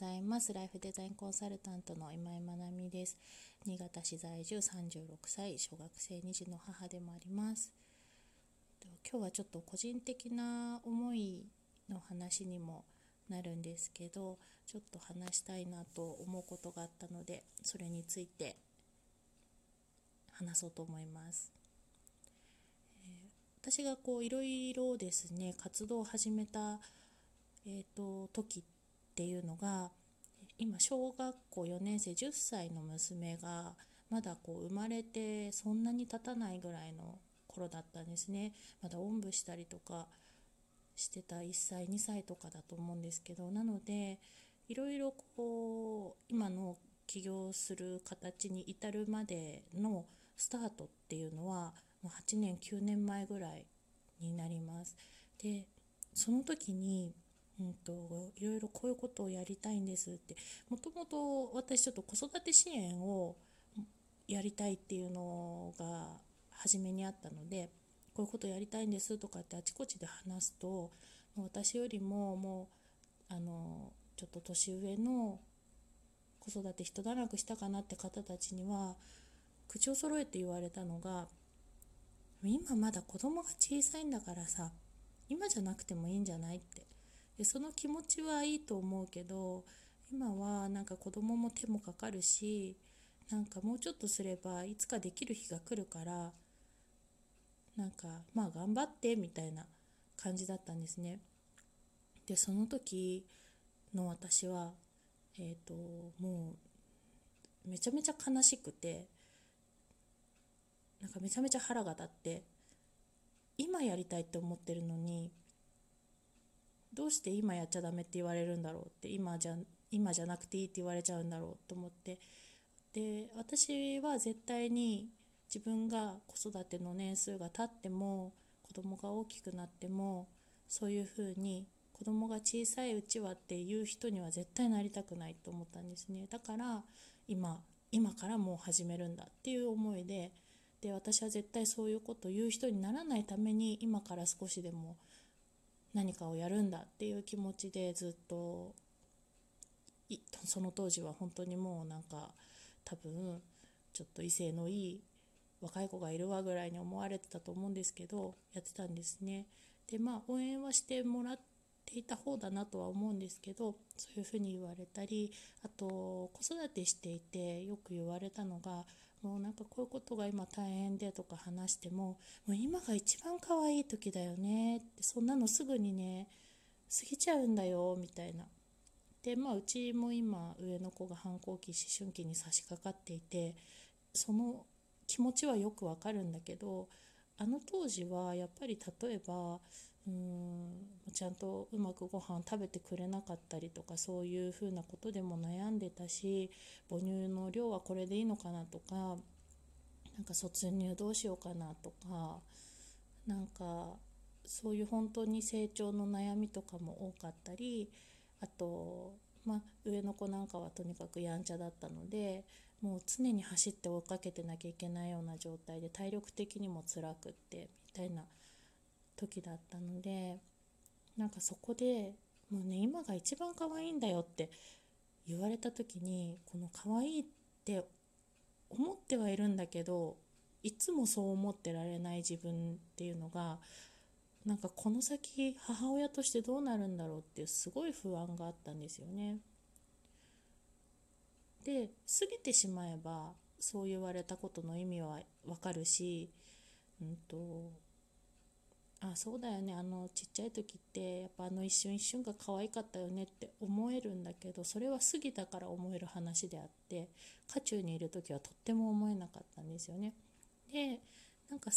ございます。ライフデザインコンサルタントの今井まなみです。新潟市在住36歳小学生2児の母でもあります。今日はちょっと個人的な思いの話にもなるんですけどちょっと話したいなと思うことがあったのでそれについて話そうと思います、え、私がこういろいろですね活動を始めたえーと、時っていうのが今小学校4年生10歳の娘がまだこう生まれてそんなに経たないぐらいの頃だったんですね。まだおんぶしたりとかしてた1歳2歳とかだと思うんですけどなのでいろいろこう今の起業する形に至るまでのスタートっていうのはもう8年9年前ぐらいになります。でその時にうんと、いろいろこういうことをやりたいんですってもともと私ちょっと子育て支援をやりたいっていうのが初めにあったのでこういうことやりたいんですとかってあちこちで話すと私よりももうあのちょっと年上の子育て一段落したかなって方たちには口を揃えて言われたのが今まだ子供が小さいんだからさ今じゃなくてもいいんじゃないって。でその気持ちはいいと思うけど今はなんか子供も手もかかるしなんかもうちょっとすればいつかできる日が来るからなんかまあ頑張ってみたいな感じだったんですね。でその時の私はえっ、ー、ともうめちゃめちゃ悲しくてなんかめちゃめちゃ腹が立って今やりたいって思ってるのにどうして今やっちゃダメって言われるんだろうって今じゃ今じゃなくていいって言われちゃうんだろうと思って。で私は絶対に自分が子育ての年数が経っても子供が大きくなってもそういうふうに子供が小さいうちはっていう人には絶対なりたくないと思ったんですね。だから今今からもう始めるんだっていう思いで。で私は絶対そういうことを言う人にならないために今から少しでも何かをやるんだっていう気持ちでずっとその当時は本当にもうなんか多分ちょっと異性のいい若い子がいるわぐらいに思われてたと思うんですけどやってたんですね。でまあ応援はしてもらっていた方だなとは思うんですけどそういうふうに言われたりあと子育てしていてよく言われたのがもうなんかこういうことが今大変でとか話してももう今が一番可愛い時だよねってそんなのすぐにね過ぎちゃうんだよみたいな。でまあうちも今上の子が反抗期思春期に差し掛かっていてその気持ちはよくわかるんだけどあの当時はやっぱり例えばうんちゃんとうまくご飯食べてくれなかったりとかそういうふうなことでも悩んでたし母乳の量はこれでいいのかなとかなんか卒乳どうしようかなとかなんかそういう本当に成長の悩みとかも多かったりあと、まあ、上の子なんかはとにかくやんちゃだったのでもう常に走って追っかけてなきゃいけないような状態で体力的にも辛くってみたいな時だったのでなんかそこでもうね今が一番可愛いんだよって言われた時にこの可愛いって思ってはいるんだけどいつもそう思ってられない自分っていうのがなんかこの先母親としてどうなるんだろうっていうすごい不安があったんですよね。で過ぎてしまえばそう言われたことの意味はわかるし、うんとあそうだよねあのちっちゃい時ってやっぱあの一瞬一瞬が可愛かったよねって思えるんだけどそれは過ぎたから思える話であって渦中にいる時はとっても思えなかったんですよね。でなんか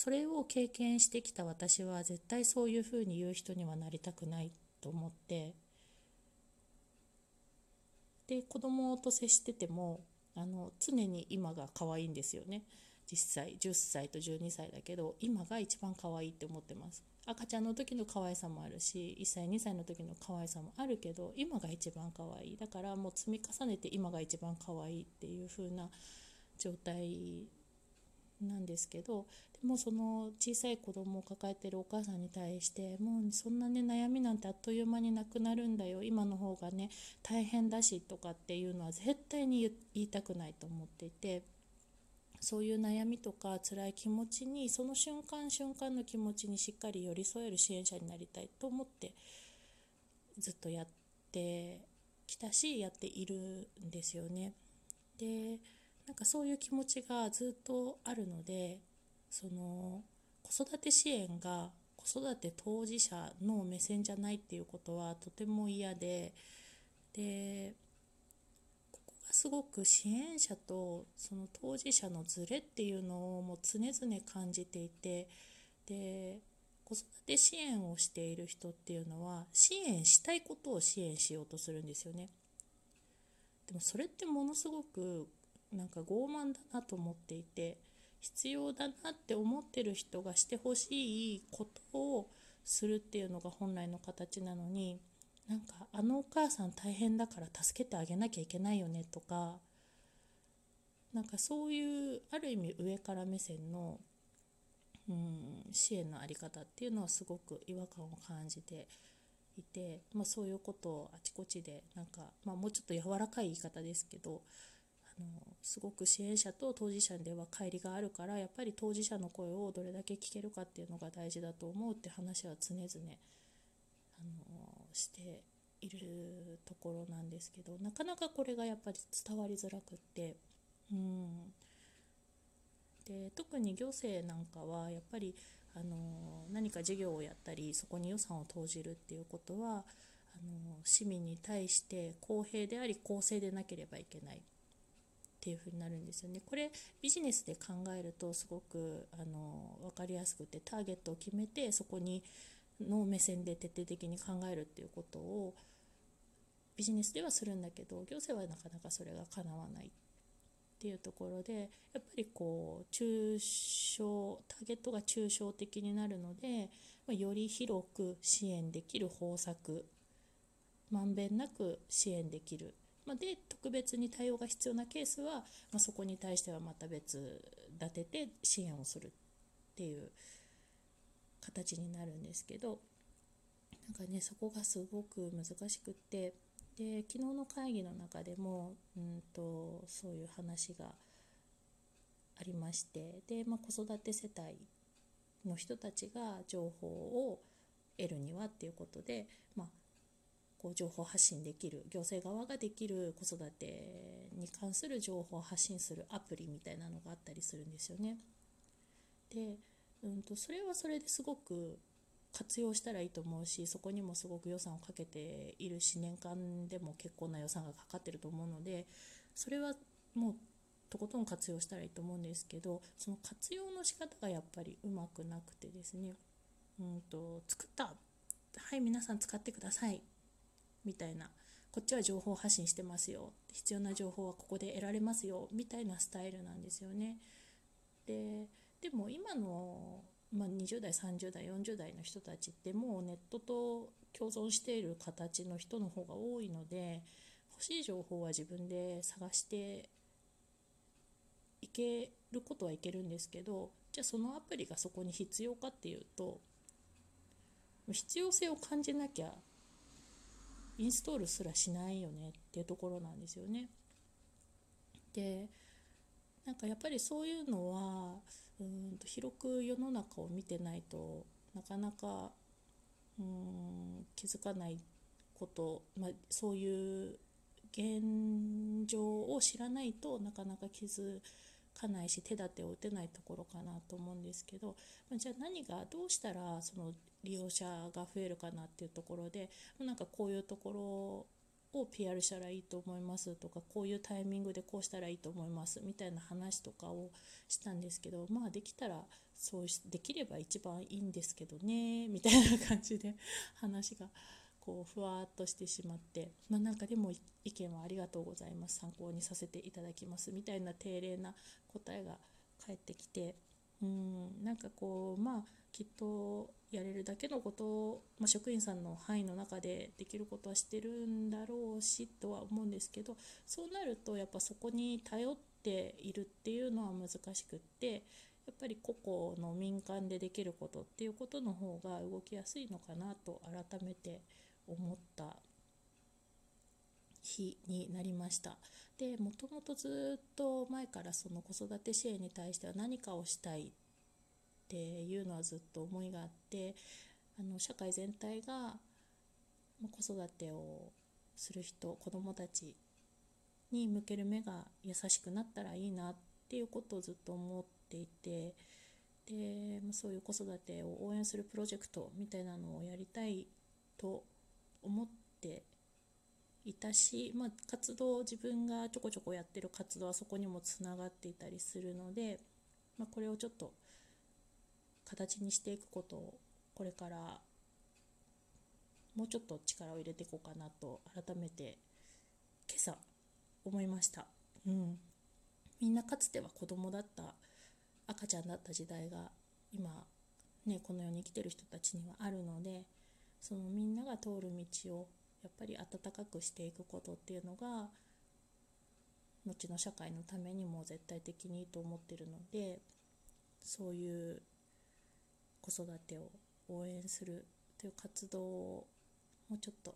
それを経験してきた私は絶対そういうふうに言う人にはなりたくないと思って。で子供と接しててもあの常に今が可愛いんですよね。実際10歳と12歳だけど今が一番可愛いって思ってます。赤ちゃんの時の可愛さもあるし1歳2歳の時の可愛さもあるけど今が一番可愛い。だからもう積み重ねて今が一番可愛いっていう風な状態なんですけどでもその小さい子供を抱えてるお母さんに対してもうそんなね悩みなんてあっという間になくなるんだよ今の方がね大変だしとかっていうのは絶対に言いたくないと思っていて。そういう悩みとか辛い気持ちにその瞬間瞬間の気持ちにしっかり寄り添える支援者になりたいと思ってずっとやってきたしやっているんですよね。でなんかそういう気持ちがずっとあるのでその子育て支援が子育て当事者の目線じゃないっていうことはとても嫌ででここがすごく支援者とその当事者のズレっていうのをもう常々感じていてで子育て支援をしている人っていうのは支援したいことを支援しようとするんですよね。でもそれってものすごくなんか傲慢だなと思っていて必要だなって思ってる人がしてほしいことをするっていうのが本来の形なのになんかあのお母さん大変だから助けてあげなきゃいけないよねとかなんかそういうある意味上から目線の、うん、支援の在り方っていうのはすごく違和感を感じていて、まあ、そういうことをあちこちでなんか、まあ、もうちょっと柔らかい言い方ですけどあのすごく支援者と当事者では乖離があるからやっぱり当事者の声をどれだけ聞けるかっていうのが大事だと思うって話は常々あのしているところなんですけどなかなかこれがやっぱり伝わりづらくって。うん。で特に行政なんかはやっぱりあの何か事業をやったりそこに予算を投じるっていうことはあの市民に対して公平であり公正でなければいけない。っていう風になるんですよね。これビジネスで考えるとすごくあの分かりやすくてターゲットを決めてそこにの目線で徹底的に考えるっていうことをビジネスではするんだけど行政はなかなかそれが叶わないっていうところでやっぱりこう抽象ターゲットが抽象的になるので、まより広く支援できる方策まんべんなく支援できる、まで特別に対応が必要なケースは、まそこに対してはまた別立てて支援をするっていう形になるんですけどなんかねそこがすごく難しくってで昨日の会議の中でもうんとそういう話がありましてで、まあ、子育て世帯の人たちが情報を得るにはっていうことで、まあ、こう情報発信できる行政側ができる子育てに関する情報を発信するアプリみたいなのがあったりするんですよね。でうんと、それはそれですごく活用したらいいと思うしそこにもすごく予算をかけているし年間でも結構な予算がかかってると思うのでそれはもうとことん活用したらいいと思うんですけどその活用の仕方がやっぱりうまくなくてですねうんと作ったはい皆さん使ってくださいみたいな。こっちは情報発信してますよ。必要な情報はここで得られますよ。みたいなスタイルなんですよね。ででも今の、まあ、20代30代40代の人たちってもうネットと共存している形の人の方が多いので欲しい情報は自分で探していけることはいけるんですけどじゃあそのアプリがそこに必要かっていうと必要性を感じなきゃインストールすらしないよねっていうところなんですよね。でなんかやっぱりそういうのはうんと広く世の中を見てないとなかなかうん気づかないこと、まあ、そういう現状を知らないとなかなか気づかないし手立てを打てないところかなと思うんですけど、まあ、じゃあ何がどうしたらその利用者が増えるかなっていうところでなんかこういうところを PR したらいいと思いますとかこういうタイミングでこうしたらいいと思いますみたいな話とかをしたんですけどまあできたらそうできれば一番いいんですけどねみたいな感じで話がこうふわっとしてしまってまあなんかでも意見はありがとうございます参考にさせていただきますみたいな丁寧な答えが返ってきてうんなんかこうまあきっとやれるだけのことを、まあ、職員さんの範囲の中でできることはしてるんだろうしとは思うんですけどそうなるとやっぱそこに頼っているっていうのは難しくってやっやっぱり個々の民間でできることっていうことの方が動きやすいのかなと改めて思った日になりました。でもともとずっと前からその子育て支援に対しては何かをしたいっていうのはずっと思いがあってあの社会全体が子育てをする人子どもたちに向ける目が優しくなったらいいなっていうことをずっと思っていてでそういう子育てを応援するプロジェクトみたいなのをやりたいと思っていたし、まあ、活動自分がちょこちょこやってる活動はそこにもつながっていたりするので、まあ、これをちょっと形にしていくことをこれからもうちょっと力を入れていこうかなと改めて今朝思いました、うん、みんなかつては子供だった赤ちゃんだった時代が今ねこの世に生きてる人たちにはあるのでそのみんなが通る道をやっぱり温かくしていくことっていうのが後の社会のためにも絶対的にいいと思ってるのでそういう子育てを応援するという活動をもうちょっと、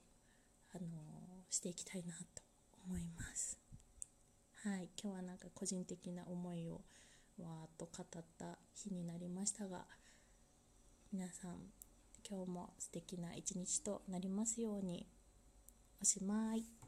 あのー、していきたいなと思います。はい、今日はなんか個人的な思いをわーっと語った日になりましたが皆さん今日も素敵な一日となりますようにおしまい。